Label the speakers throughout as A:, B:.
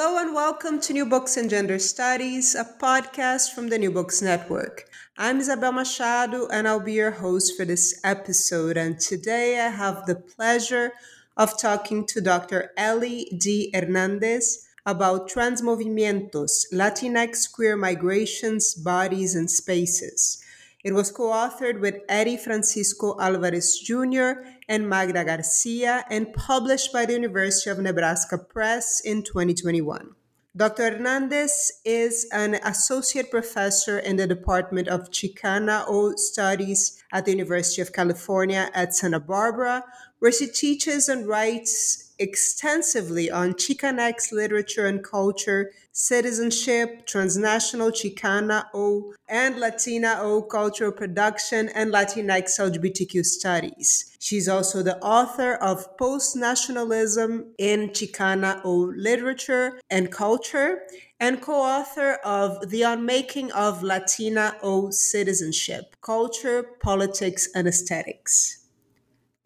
A: Hello and welcome to New Books and Gender Studies, a podcast from the New Books Network. I'm Isabel Machado and I'll be your host for this episode. And today I have the pleasure of talking to Dr. Ellie D. Hernandez about Transmovimientos, Latinx queer migrations, bodies, and spaces. It was co authored with Eddie Francisco Alvarez Jr. and Magda Garcia and published by the University of Nebraska Press in 2021. Dr. Hernandez is an associate professor in the Department of Chicana O Studies at the University of California at Santa Barbara, where she teaches and writes extensively on Chicanx literature and culture, citizenship, transnational Chicana O and Latina O cultural production, and Latinx LGBTQ studies. She's also the author of Post Nationalism in Chicana O Literature and Culture and co author of The Unmaking of Latina O Citizenship Culture, Politics, and Aesthetics.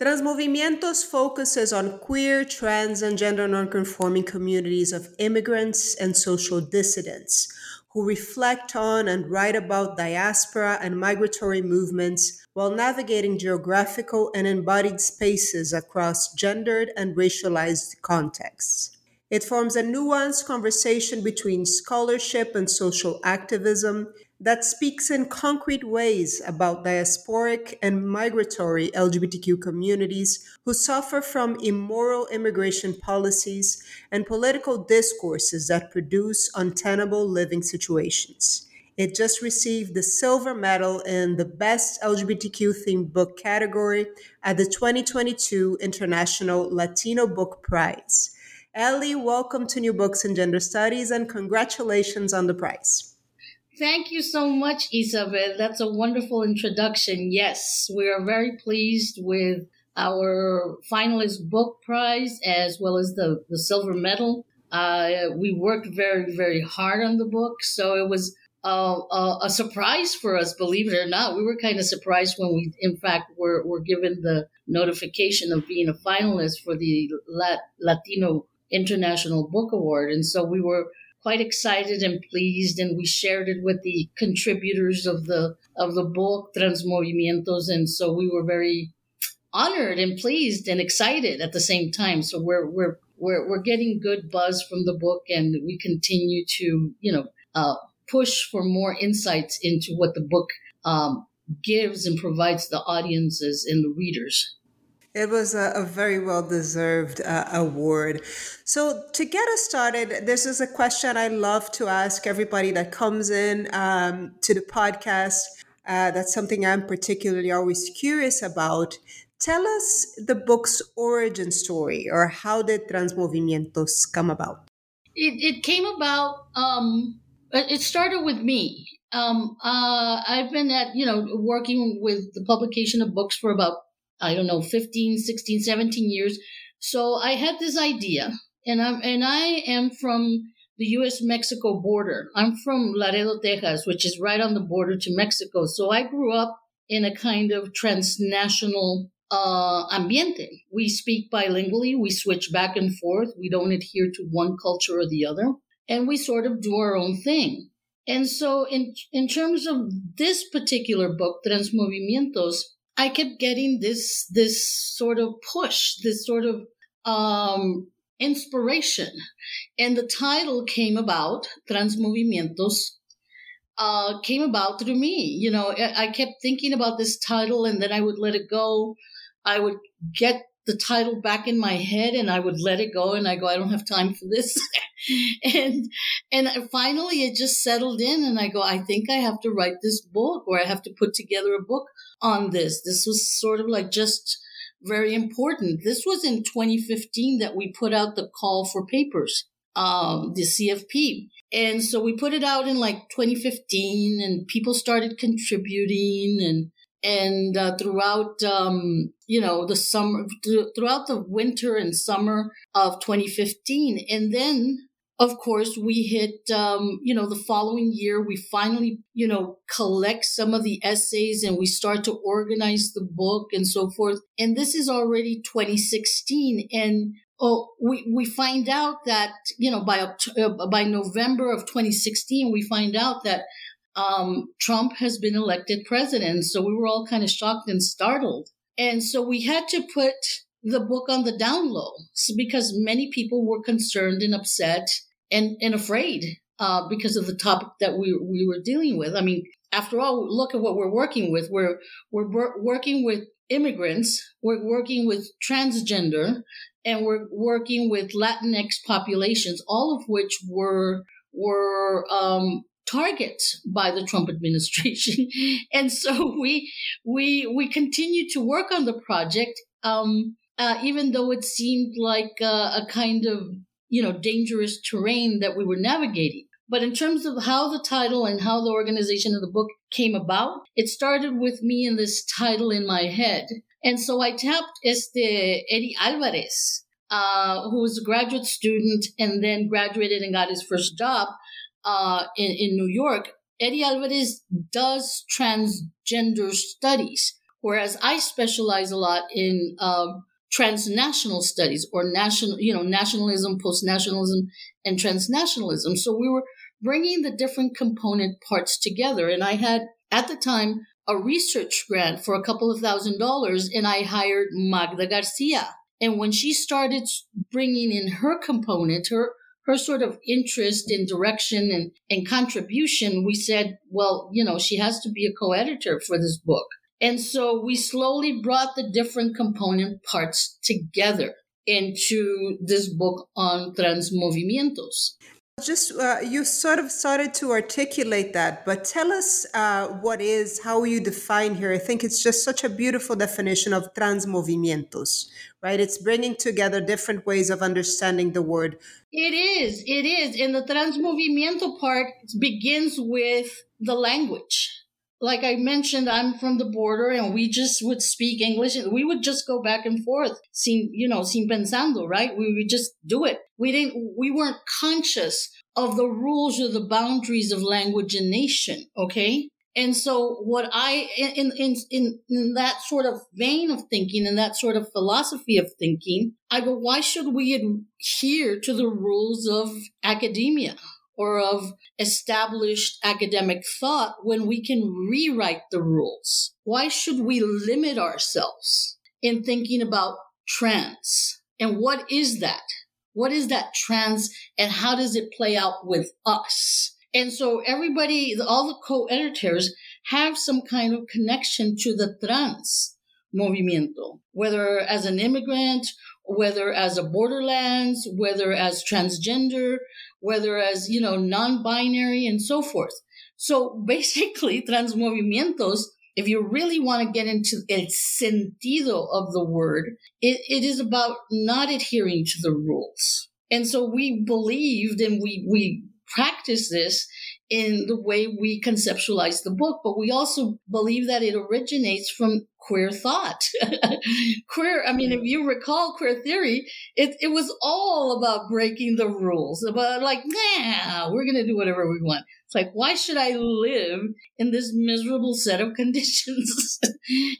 A: Transmovimientos focuses on queer, trans, and gender nonconforming communities of immigrants and social dissidents who reflect on and write about diaspora and migratory movements while navigating geographical and embodied spaces across gendered and racialized contexts. It forms a nuanced conversation between scholarship and social activism that speaks in concrete ways about diasporic and migratory LGBTQ communities who suffer from immoral immigration policies and political discourses that produce untenable living situations. It just received the silver medal in the Best LGBTQ themed book category at the 2022 International Latino Book Prize. Ellie, welcome to New Books in Gender Studies and congratulations on the prize.
B: Thank you so much, Isabel. That's a wonderful introduction. Yes, we are very pleased with our finalist book prize as well as the, the silver medal. Uh, we worked very, very hard on the book, so it was a, a, a, surprise for us, believe it or not. We were kind of surprised when we, in fact, were, were given the notification of being a finalist for the Latino International Book Award. And so we were quite excited and pleased and we shared it with the contributors of the of the book Transmovimientos and so we were very honored and pleased and excited at the same time. So we're we're we're, we're getting good buzz from the book and we continue to you know uh, push for more insights into what the book um, gives and provides the audiences and the readers
A: it was a, a very well deserved uh, award. So, to get us started, this is a question I love to ask everybody that comes in um, to the podcast. Uh, that's something I'm particularly always curious about. Tell us the book's origin story, or how did Transmovimientos come about?
B: It, it came about, um, it started with me. Um, uh, I've been at, you know, working with the publication of books for about I don't know, 15, 16, 17 years. So I had this idea and I'm, and I am from the U.S. Mexico border. I'm from Laredo, Texas, which is right on the border to Mexico. So I grew up in a kind of transnational uh, ambiente. We speak bilingually. We switch back and forth. We don't adhere to one culture or the other, and we sort of do our own thing. And so, in in terms of this particular book, Transmovimientos, I kept getting this this sort of push, this sort of um, inspiration, and the title came about. Transmovimientos uh, came about through me. You know, I, I kept thinking about this title, and then I would let it go. I would get the title back in my head and I would let it go and I go, I don't have time for this. and, and finally it just settled in and I go, I think I have to write this book or I have to put together a book on this. This was sort of like just very important. This was in 2015 that we put out the call for papers, um, the CFP. And so we put it out in like 2015 and people started contributing and and uh, throughout um, you know the summer th- throughout the winter and summer of 2015 and then of course we hit um, you know the following year we finally you know collect some of the essays and we start to organize the book and so forth and this is already 2016 and oh we we find out that you know by uh, by November of 2016 we find out that um, Trump has been elected president. So we were all kind of shocked and startled. And so we had to put the book on the down low because many people were concerned and upset and, and afraid uh, because of the topic that we, we were dealing with. I mean, after all, look at what we're working with. We're, we're working with immigrants, we're working with transgender, and we're working with Latinx populations, all of which were were um, targets by the Trump administration. and so we we we continue to work on the project, um, uh, even though it seemed like a kind of you know dangerous terrain that we were navigating. But in terms of how the title and how the organization of the book came about, it started with me and this title in my head. And so I tapped este Eddie Alvarez, uh, who was a graduate student and then graduated and got his first job uh, in, in New York, Eddie Alvarez does transgender studies, whereas I specialize a lot in um, transnational studies or national, you know, nationalism, post-nationalism, and transnationalism. So we were bringing the different component parts together. And I had, at the time, a research grant for a couple of thousand dollars, and I hired Magda Garcia. And when she started bringing in her component, her her sort of interest in direction and, and contribution, we said, well, you know, she has to be a co-editor for this book. And so we slowly brought the different component parts together into this book on transmovimientos.
A: Just uh, you sort of started to articulate that, but tell us uh, what is how you define here. I think it's just such a beautiful definition of transmovimientos, right? It's bringing together different ways of understanding the word.
B: It is, it is, and the transmovimiento part begins with the language. Like I mentioned, I'm from the border, and we just would speak English, we would just go back and forth, sin, you know, sin pensando, right? We would just do it. We didn't, we weren't conscious of the rules or the boundaries of language and nation. Okay. And so what I, in, in, in, in that sort of vein of thinking and that sort of philosophy of thinking, I go, why should we adhere to the rules of academia or of established academic thought when we can rewrite the rules? Why should we limit ourselves in thinking about trans? And what is that? What is that trans and how does it play out with us? And so everybody, all the co-editors have some kind of connection to the trans movimiento, whether as an immigrant, whether as a borderlands, whether as transgender, whether as, you know, non-binary and so forth. So basically, transmovimientos, if you really want to get into el sentido of the word, it, it is about not adhering to the rules. And so we believed and we, we practice this in the way we conceptualize the book, but we also believe that it originates from queer thought. queer, I mean, if you recall queer theory, it, it was all about breaking the rules, about like, nah, we're going to do whatever we want. It's like, why should I live in this miserable set of conditions?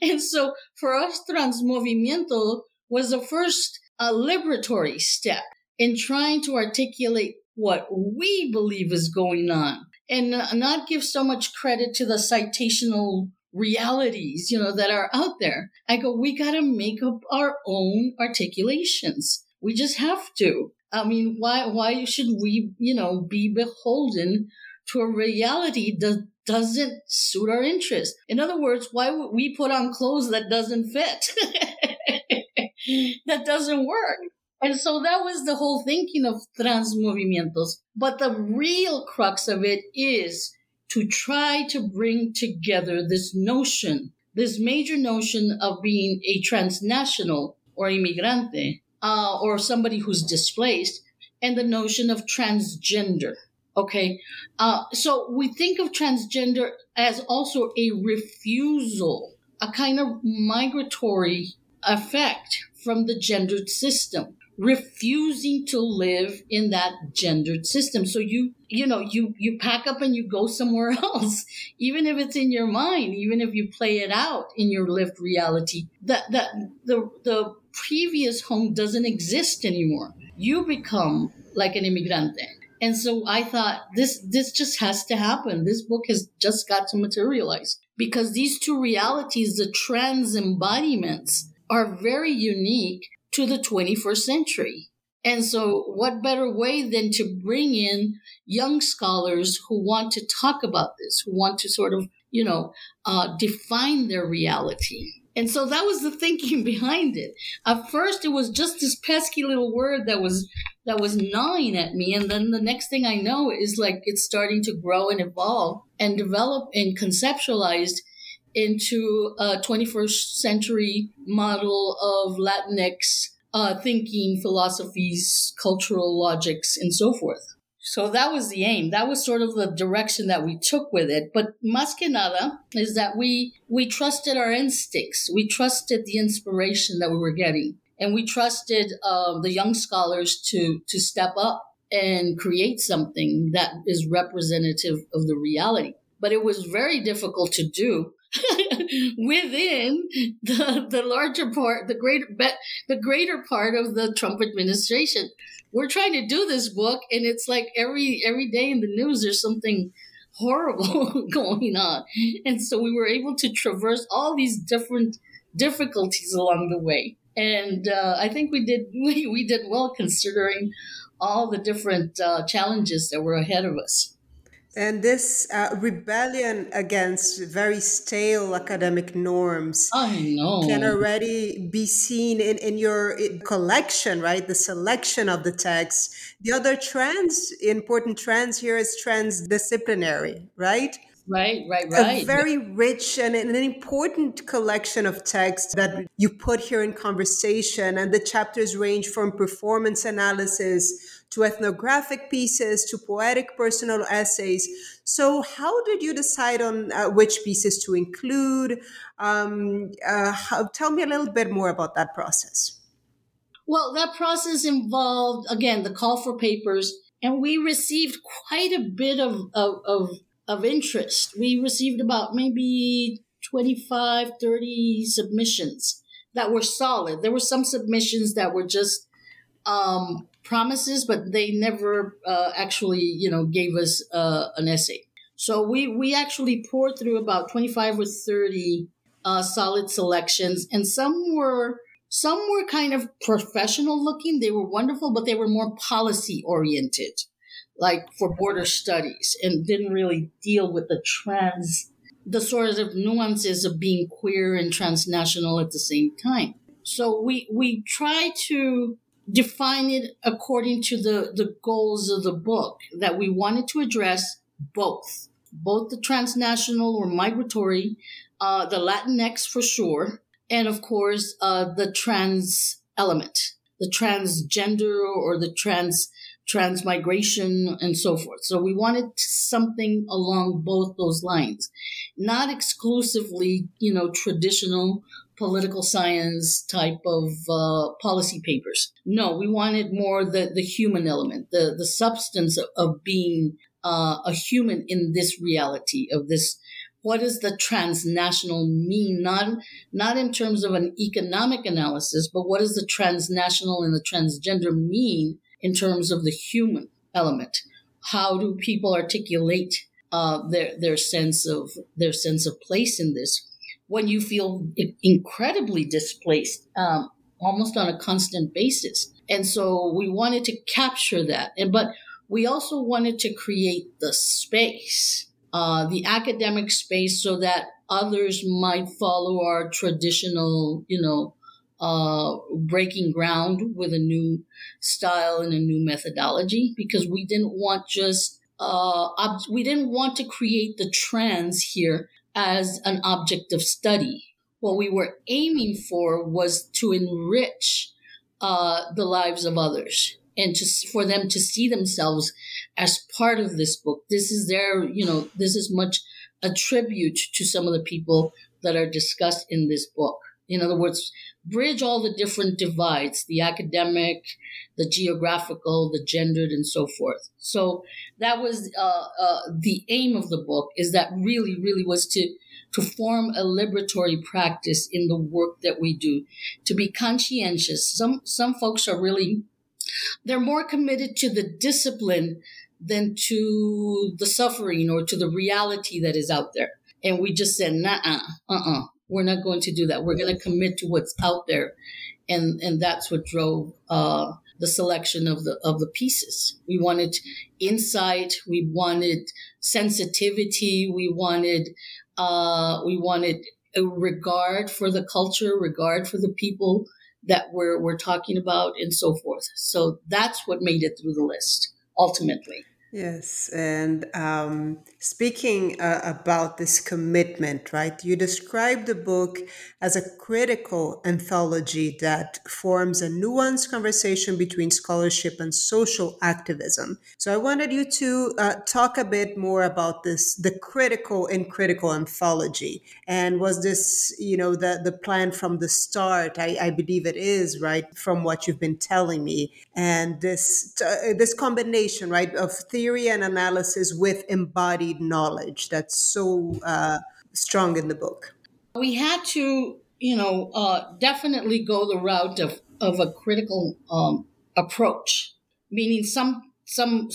B: and so for us, Transmovimiento was the first uh, liberatory step in trying to articulate what we believe is going on and not give so much credit to the citational realities, you know, that are out there. I go, we got to make up our own articulations. We just have to. I mean, why, why should we, you know, be beholden to a reality that doesn't suit our interest? In other words, why would we put on clothes that doesn't fit? that doesn't work. And so that was the whole thinking of transmovimientos. But the real crux of it is to try to bring together this notion this major notion of being a transnational or immigrante uh, or somebody who's displaced and the notion of transgender. Okay. Uh, so we think of transgender as also a refusal, a kind of migratory effect from the gendered system refusing to live in that gendered system. So you you know you you pack up and you go somewhere else even if it's in your mind even if you play it out in your lived reality. That that the the previous home doesn't exist anymore. You become like an immigrante. And so i thought this this just has to happen. This book has just got to materialize because these two realities the trans embodiments are very unique to the 21st century. And so, what better way than to bring in young scholars who want to talk about this, who want to sort of, you know, uh, define their reality? And so that was the thinking behind it. At first, it was just this pesky little word that was that was gnawing at me, and then the next thing I know is like it's starting to grow and evolve and develop and conceptualized into a 21st century model of Latinx uh, thinking, philosophies, cultural logics, and so forth. So that was the aim. That was sort of the direction that we took with it. But más que nada is that we we trusted our instincts. We trusted the inspiration that we were getting, and we trusted uh, the young scholars to to step up and create something that is representative of the reality. But it was very difficult to do within the the larger part, the greater the greater part of the Trump administration. We're trying to do this book, and it's like every every day in the news there's something horrible going on, and so we were able to traverse all these different difficulties along the way, and uh, I think we did we, we did well considering all the different uh, challenges that were ahead of us.
A: And this uh, rebellion against very stale academic norms
B: I know.
A: can already be seen in, in your collection, right? The selection of the text. The other trends, important trends here is transdisciplinary, right?
B: Right, right, right.
A: A very rich and an important collection of texts that you put here in conversation. And the chapters range from performance analysis to ethnographic pieces to poetic personal essays. So, how did you decide on uh, which pieces to include? Um, uh, how, tell me a little bit more about that process.
B: Well, that process involved, again, the call for papers, and we received quite a bit of, of, of, of interest. We received about maybe 25, 30 submissions that were solid. There were some submissions that were just um, promises, but they never uh, actually, you know, gave us uh, an essay. So we we actually poured through about twenty five or thirty uh, solid selections, and some were some were kind of professional looking. They were wonderful, but they were more policy oriented, like for border studies, and didn't really deal with the trans the sort of nuances of being queer and transnational at the same time. So we we try to define it according to the, the goals of the book that we wanted to address both, both the transnational or migratory, uh, the Latinx for sure, and of course, uh, the trans element, the transgender or the trans transmigration and so forth. So we wanted something along both those lines, not exclusively, you know, traditional political science type of uh, policy papers. No, we wanted more the, the human element, the, the substance of, of being uh, a human in this reality of this. What does the transnational mean? Not, not in terms of an economic analysis, but what does the transnational and the transgender mean in terms of the human element? How do people articulate uh, their their sense of their sense of place in this? When you feel incredibly displaced, um, almost on a constant basis. And so we wanted to capture that. And, but we also wanted to create the space, uh, the academic space so that others might follow our traditional, you know, uh, breaking ground with a new style and a new methodology because we didn't want just uh, we didn't want to create the trends here as an object of study. What we were aiming for was to enrich uh, the lives of others and just for them to see themselves as part of this book. This is their, you know, this is much a tribute to some of the people that are discussed in this book. In other words, bridge all the different divides the academic, the geographical, the gendered, and so forth. So that was uh, uh, the aim of the book. Is that really, really was to to form a liberatory practice in the work that we do, to be conscientious. Some some folks are really they're more committed to the discipline than to the suffering or to the reality that is out there. And we just said, nah, uh, uh, we're not going to do that. We're going to commit to what's out there. And, and that's what drove, uh, the selection of the, of the pieces. We wanted insight. We wanted sensitivity. We wanted, uh, we wanted a regard for the culture, regard for the people that we're, we're talking about and so forth. So that's what made it through the list ultimately.
A: Yes, and um, speaking uh, about this commitment, right? You describe the book as a critical anthology that forms a nuanced conversation between scholarship and social activism. So I wanted you to uh, talk a bit more about this, the critical and critical anthology. And was this, you know, the, the plan from the start? I, I believe it is, right, from what you've been telling me. And this, uh, this combination, right, of theory theory and analysis with embodied knowledge that's so uh, strong in the book?
B: We had to, you know, uh, definitely go the route of, of a critical um, approach, meaning some some.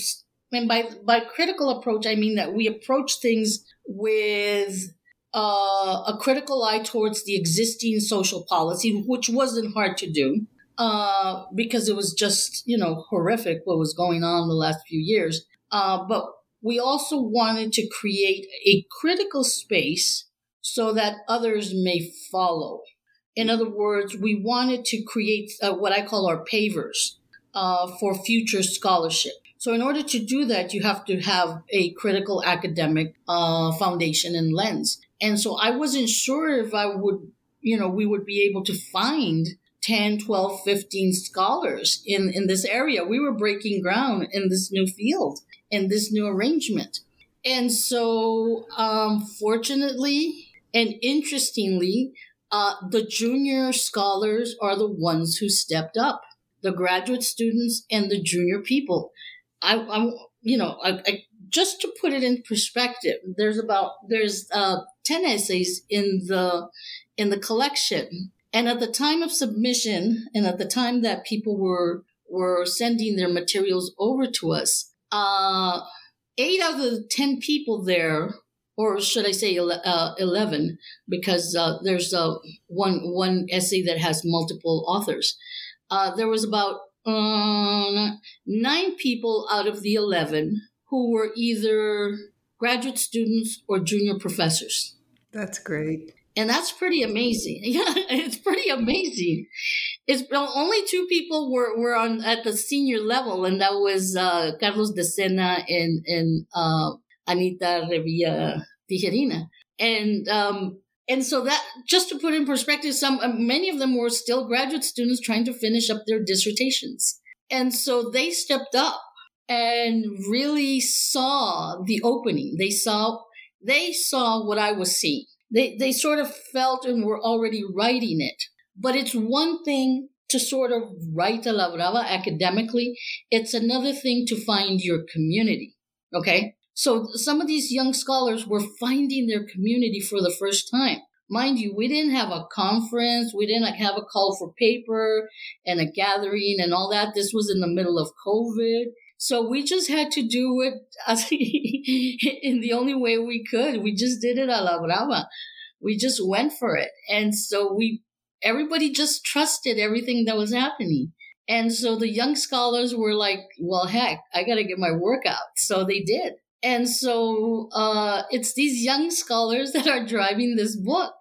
B: And by by critical approach, I mean that we approach things with uh, a critical eye towards the existing social policy, which wasn't hard to do. Uh, because it was just, you know, horrific what was going on the last few years. Uh, but we also wanted to create a critical space so that others may follow. In other words, we wanted to create uh, what I call our pavers uh, for future scholarship. So, in order to do that, you have to have a critical academic uh, foundation and lens. And so, I wasn't sure if I would, you know, we would be able to find 10, 12, 15 scholars in, in this area. We were breaking ground in this new field in this new arrangement. And so, um, fortunately and interestingly, uh, the junior scholars are the ones who stepped up. The graduate students and the junior people. I, I'm, you know, I, I, just to put it in perspective, there's about there's uh, ten essays in the in the collection, and at the time of submission, and at the time that people were were sending their materials over to us, uh, eight out of the 10 people there, or should I say uh, 11, because uh, there's uh, one, one essay that has multiple authors. Uh, there was about um, nine people out of the 11 who were either graduate students or junior professors.
A: That's great.
B: And that's pretty amazing. Yeah, it's pretty amazing it's only two people were, were on at the senior level, and that was uh, Carlos Decena and and uh, Anita Revilla Tijerina, and um, and so that just to put in perspective, some uh, many of them were still graduate students trying to finish up their dissertations, and so they stepped up and really saw the opening. They saw they saw what I was seeing. They they sort of felt and were already writing it but it's one thing to sort of write a la brava academically. It's another thing to find your community. Okay. So some of these young scholars were finding their community for the first time. Mind you, we didn't have a conference. We didn't have a call for paper and a gathering and all that. This was in the middle of COVID. So we just had to do it in the only way we could. We just did it a la brava. We just went for it. And so we everybody just trusted everything that was happening. And so the young scholars were like, well, heck, I got to get my work out. So they did. And so uh, it's these young scholars that are driving this book.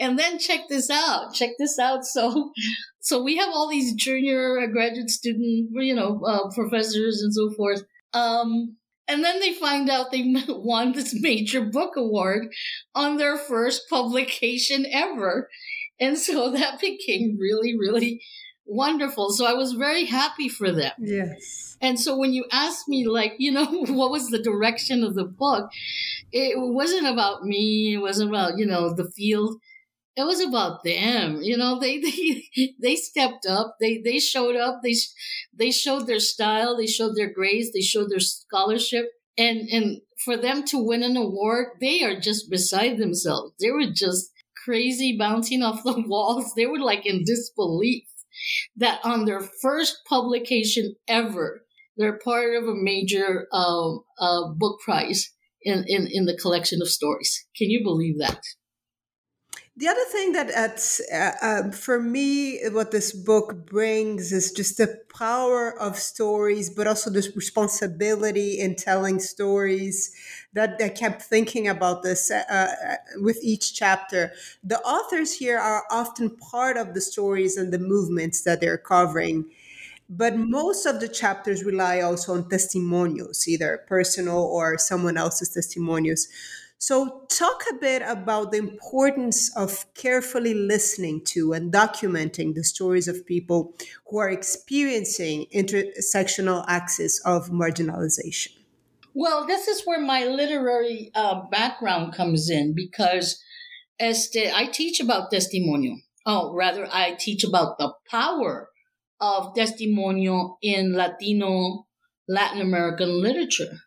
B: And then check this out. Check this out. So, so we have all these junior graduate student, you know, uh, professors and so forth. Um, And then they find out they won this major book award on their first publication ever. And so that became really, really wonderful. So I was very happy for them.
A: Yes.
B: And so when you asked me, like, you know, what was the direction of the book, it wasn't about me. It wasn't about, you know, the field. It was about them. You know, they, they, they stepped up. They, they showed up. They, they showed their style. They showed their grace. They showed their scholarship. And, and for them to win an award, they are just beside themselves. They were just crazy bouncing off the walls. They were like in disbelief that on their first publication ever, they're part of a major uh, uh, book prize in, in, in the collection of stories. Can you believe that?
A: The other thing that uh, uh, for me, what this book brings is just the power of stories, but also this responsibility in telling stories. That I kept thinking about this uh, uh, with each chapter. The authors here are often part of the stories and the movements that they're covering but most of the chapters rely also on testimonials, either personal or someone else's testimonials. So, talk a bit about the importance of carefully listening to and documenting the stories of people who are experiencing intersectional axis of marginalization.
B: Well, this is where my literary uh, background comes in because as I teach about testimonial. Oh, rather, I teach about the power of testimonial in Latino, Latin American literature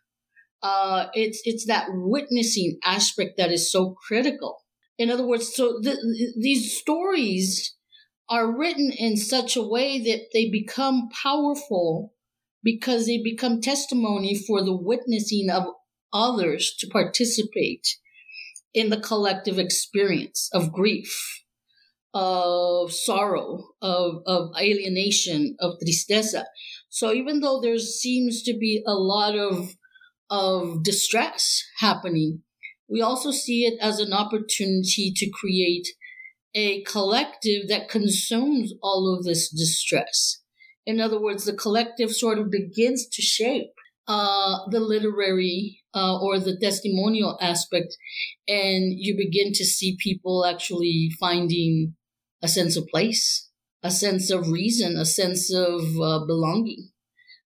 B: uh, it's it's that witnessing aspect that is so critical. In other words, so these stories are written in such a way that they become powerful because they become testimony for the witnessing of others to participate in the collective experience of grief, of sorrow, of, of alienation, of tristeza. So even though there seems to be a lot of of distress happening, we also see it as an opportunity to create a collective that consumes all of this distress. In other words, the collective sort of begins to shape uh, the literary uh, or the testimonial aspect, and you begin to see people actually finding a sense of place, a sense of reason, a sense of uh, belonging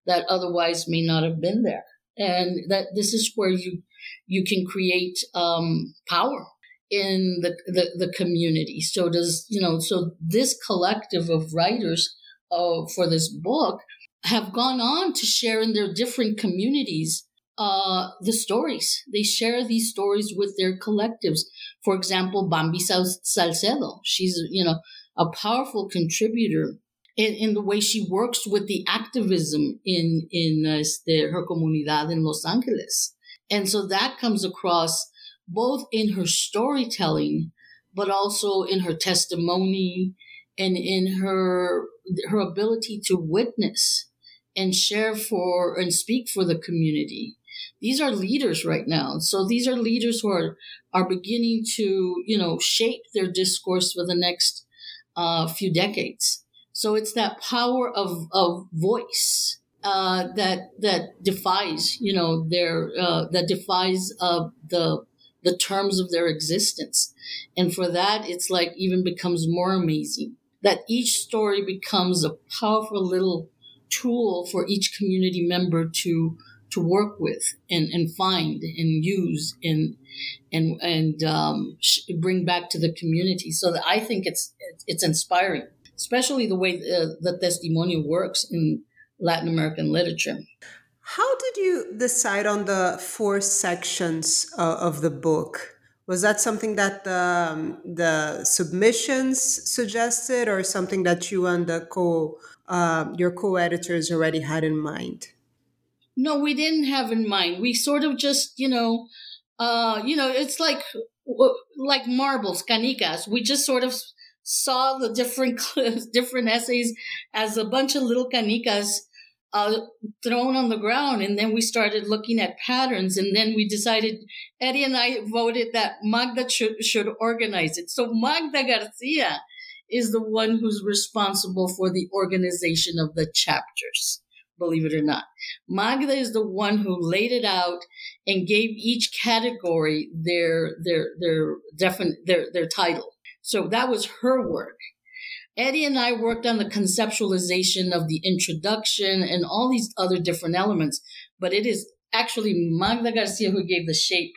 B: that otherwise may not have been there and that this is where you you can create um, power in the, the, the community. So does you know so this collective of writers uh, for this book have gone on to share in their different communities uh, the stories. They share these stories with their collectives. For example, Bambi Salcedo, she's you know a powerful contributor in, in the way she works with the activism in in uh, este, her comunidad in Los Angeles. And so that comes across both in her storytelling, but also in her testimony and in her her ability to witness and share for and speak for the community. These are leaders right now. So these are leaders who are are beginning to you know shape their discourse for the next uh, few decades. So it's that power of, of voice uh, that that defies, you know, their uh, that defies uh, the the terms of their existence, and for that, it's like even becomes more amazing that each story becomes a powerful little tool for each community member to to work with and, and find and use and and and um, bring back to the community. So I think it's it's inspiring especially the way the, the testimonial works in Latin American literature.
A: How did you decide on the four sections uh, of the book? Was that something that the, um, the submissions suggested, or something that you and the co uh, your co-editors already had in mind?
B: No, we didn't have in mind. We sort of just, you know, uh, you know, it's like like marbles, canicas. We just sort of saw the different different essays as a bunch of little canicas uh, thrown on the ground, and then we started looking at patterns, and then we decided Eddie and I voted that Magda should, should organize it. So Magda Garcia is the one who's responsible for the organization of the chapters. believe it or not. Magda is the one who laid it out and gave each category their their their definite their their title. So that was her work. Eddie and I worked on the conceptualization of the introduction and all these other different elements, but it is actually Magda Garcia who gave the shape,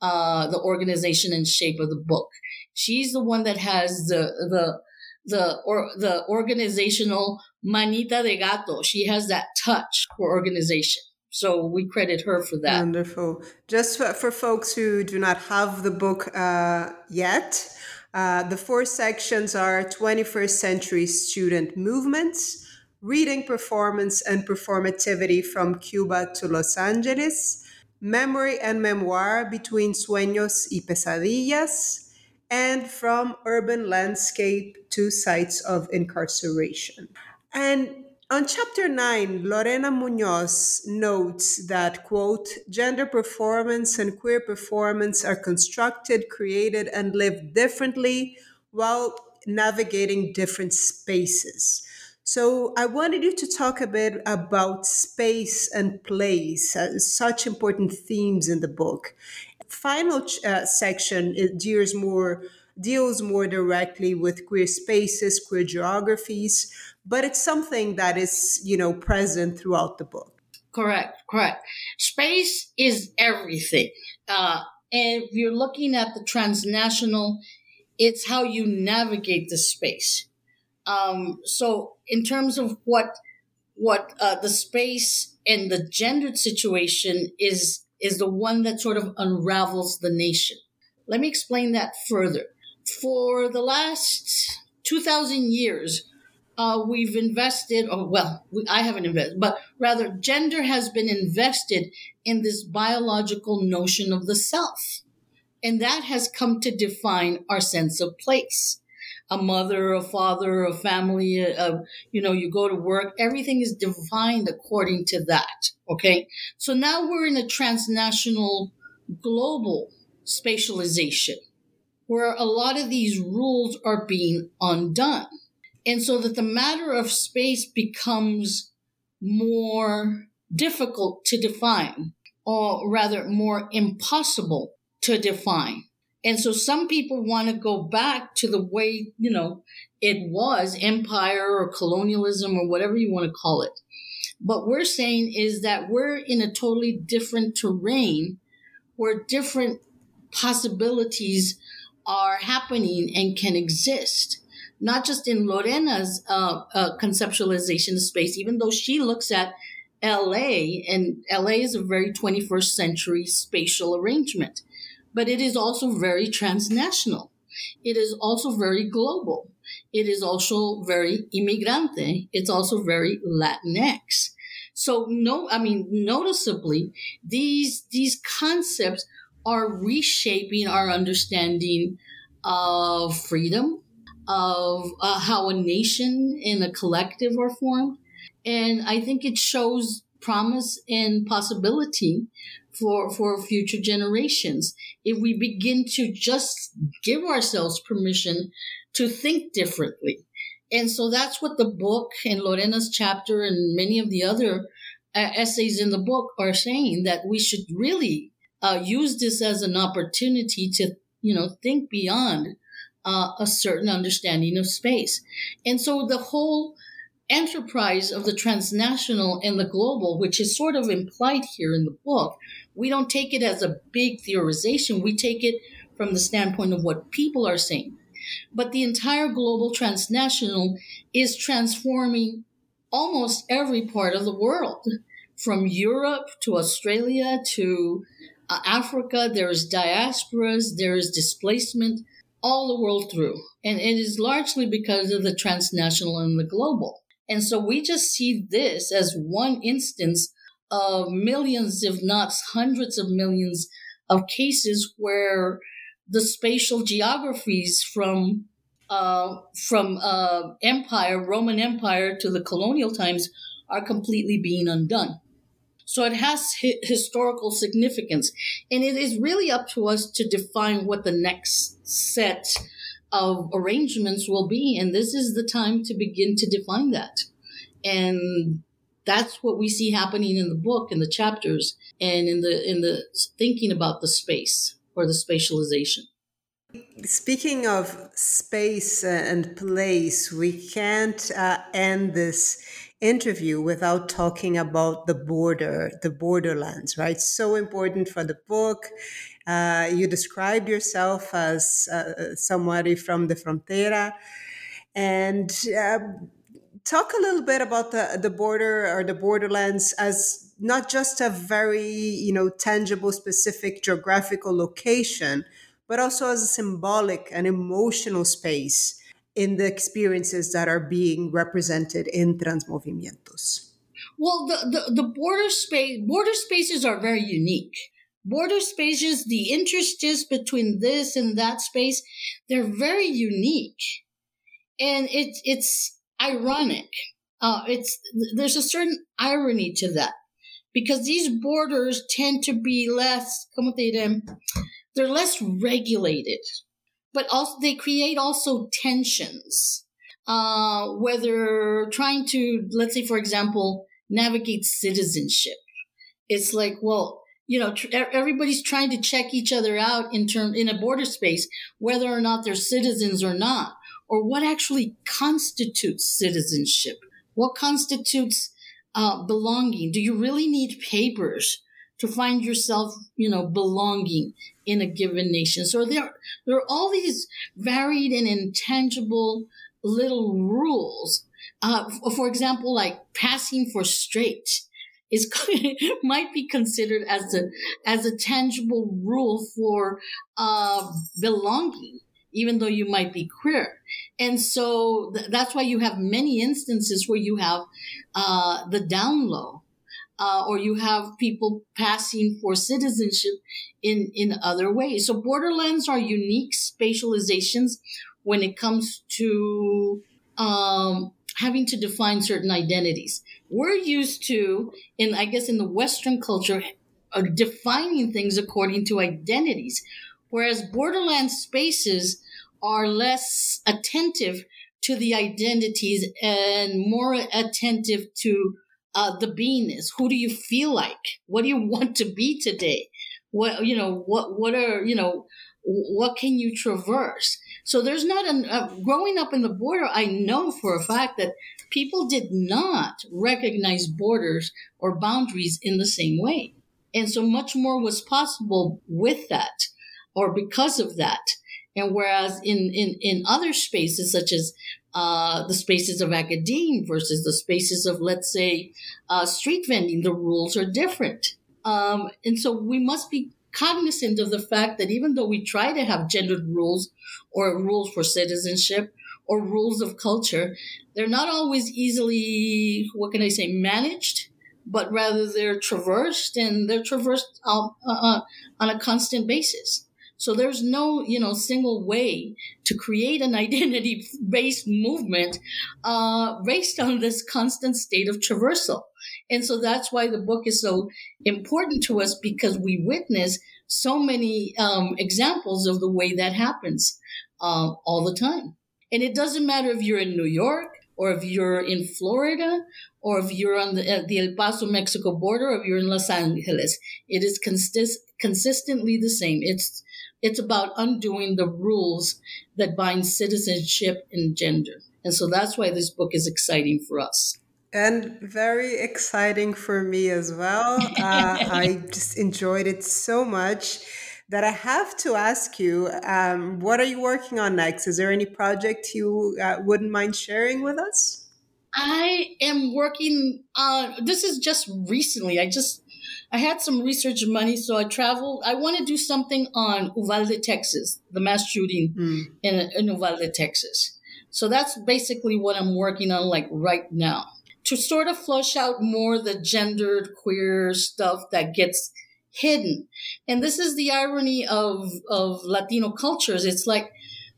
B: uh, the organization and shape of the book. She's the one that has the the the or the organizational manita de gato. She has that touch for organization. So we credit her for that.
A: Wonderful. Just for, for folks who do not have the book uh, yet, uh, the four sections are 21st century student movements, reading performance and performativity from Cuba to Los Angeles, memory and memoir between sueños y pesadillas, and from urban landscape to sites of incarceration. And on chapter 9, Lorena Munoz notes that, quote, gender performance and queer performance are constructed, created, and lived differently while navigating different spaces. So I wanted you to talk a bit about space and place, uh, such important themes in the book. Final uh, section deals more deals more directly with queer spaces, queer geographies, but it's something that is, you know, present throughout the book.
B: Correct, correct. Space is everything. Uh, and if you're looking at the transnational, it's how you navigate the space. Um, so, in terms of what what uh, the space and the gendered situation is is the one that sort of unravels the nation. Let me explain that further. For the last two thousand years, uh, we've invested, or well, we, I haven't invested, but rather gender has been invested in this biological notion of the self. And that has come to define our sense of place. A mother, a father, a family, a, a, you know, you go to work, everything is defined according to that. Okay. So now we're in a transnational global spatialization where a lot of these rules are being undone and so that the matter of space becomes more difficult to define, or rather more impossible to define. And so some people want to go back to the way, you know, it was empire or colonialism or whatever you want to call it. But we're saying is that we're in a totally different terrain where different possibilities are happening and can exist not just in Lorena's uh, uh, conceptualization of space, even though she looks at LA, and LA is a very 21st century spatial arrangement, but it is also very transnational. It is also very global. It is also very immigrante. It's also very Latinx. So no, I mean, noticeably, these, these concepts are reshaping our understanding of freedom, of uh, how a nation and a collective are formed. And I think it shows promise and possibility for, for future generations. If we begin to just give ourselves permission to think differently. And so that's what the book and Lorena's chapter and many of the other uh, essays in the book are saying that we should really uh, use this as an opportunity to, you know, think beyond uh, a certain understanding of space. And so the whole enterprise of the transnational and the global, which is sort of implied here in the book, we don't take it as a big theorization. We take it from the standpoint of what people are saying. But the entire global transnational is transforming almost every part of the world, from Europe to Australia to uh, Africa. There's diasporas, there is displacement, all the world through. And it is largely because of the transnational and the global. And so we just see this as one instance of millions, if not hundreds of millions of cases where the spatial geographies from uh, from uh, empire, Roman Empire to the colonial times are completely being undone. So it has hi- historical significance. And it is really up to us to define what the next set of arrangements will be. And this is the time to begin to define that. And that's what we see happening in the book in the chapters and in the in the thinking about the space or the spatialization
A: speaking of space and place we can't uh, end this interview without talking about the border the borderlands right? So important for the book. Uh, you described yourself as uh, somebody from the frontera. And uh, talk a little bit about the the border or the borderlands as not just a very you know tangible specific geographical location but also as a symbolic and emotional space in the experiences that are being represented in transmovimientos.
B: Well the, the, the border space border spaces are very unique. Border spaces the interstices between this and that space they're very unique. And it's it's ironic. Uh, it's there's a certain irony to that. Because these borders tend to be less, como te diré, they're less regulated, but also they create also tensions. Uh, whether trying to, let's say, for example, navigate citizenship, it's like, well, you know, tr- everybody's trying to check each other out in term in a border space, whether or not they're citizens or not or what actually constitutes citizenship? What constitutes uh, belonging? Do you really need papers to find yourself, you know, belonging in a given nation? So there, there are all these varied and intangible little rules. Uh, for example, like passing for straight is might be considered as a as a tangible rule for uh, belonging even though you might be queer. And so th- that's why you have many instances where you have uh, the down low, uh, or you have people passing for citizenship in, in other ways. So borderlands are unique spatializations when it comes to um, having to define certain identities. We're used to, in I guess in the Western culture, uh, defining things according to identities whereas borderland spaces are less attentive to the identities and more attentive to uh, the beingness. Who do you feel like? What do you want to be today? What you know? What what are you know? What can you traverse? So there's not an uh, growing up in the border. I know for a fact that people did not recognize borders or boundaries in the same way, and so much more was possible with that or because of that. And whereas in, in, in other spaces, such as uh, the spaces of academia versus the spaces of, let's say, uh, street vending, the rules are different. Um, and so we must be cognizant of the fact that even though we try to have gendered rules or rules for citizenship or rules of culture, they're not always easily, what can I say, managed, but rather they're traversed and they're traversed uh, uh on a constant basis. So there's no, you know, single way to create an identity based movement uh, based on this constant state of traversal. And so that's why the book is so important to us because we witness so many um, examples of the way that happens uh, all the time. And it doesn't matter if you're in New York or if you're in Florida or if you're on the, the El Paso, Mexico border, or if you're in Los Angeles. It is consist- consistently the same. It's it's about undoing the rules that bind citizenship and gender. And so that's why this book is exciting for us.
A: And very exciting for me as well. Uh, I just enjoyed it so much that I have to ask you um, what are you working on next? Is there any project you uh, wouldn't mind sharing with us?
B: I am working on this is just recently. I just I had some research money, so I traveled. I want to do something on Uvalde, Texas, the mass shooting mm. in, in Uvalde, Texas. So that's basically what I'm working on, like right now, to sort of flush out more the gendered queer stuff that gets hidden. And this is the irony of of Latino cultures. It's like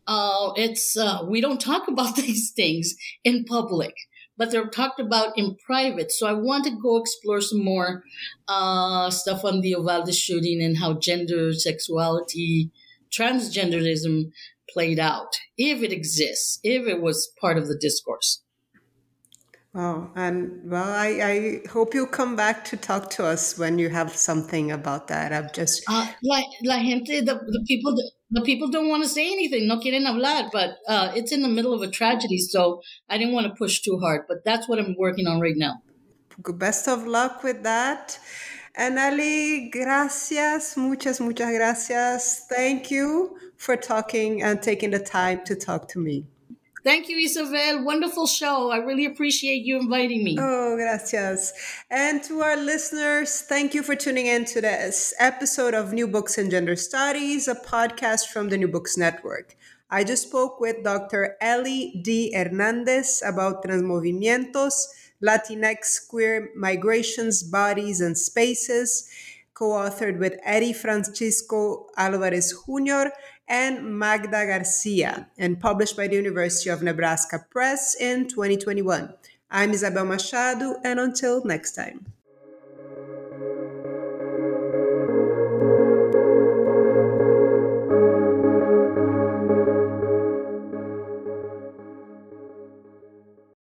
B: uh, it's uh, we don't talk about these things in public but they're talked about in private. So I want to go explore some more uh, stuff on the Uvalde shooting and how gender, sexuality, transgenderism played out, if it exists, if it was part of the discourse.
A: Oh, and well, I, I hope you come back to talk to us when you have something about that. I've just
B: uh, like la gente, the, the people, the people don't want to say anything. No quieren hablar, but uh, it's in the middle of a tragedy, so I didn't want to push too hard. But that's what I'm working on right now.
A: Good best of luck with that. And Ali, gracias, muchas, muchas gracias. Thank you for talking and taking the time to talk to me.
B: Thank you, Isabel. Wonderful show. I really appreciate you inviting me.
A: Oh, gracias. And to our listeners, thank you for tuning in to this episode of New Books in Gender Studies, a podcast from the New Books Network. I just spoke with Dr. Ellie D. Hernandez about Transmovimientos, Latinx queer migrations, bodies, and spaces, co authored with Eddy Francisco Alvarez Jr and Magda Garcia, and published by the University of Nebraska Press in 2021. I'm Isabel Machado, and until next time.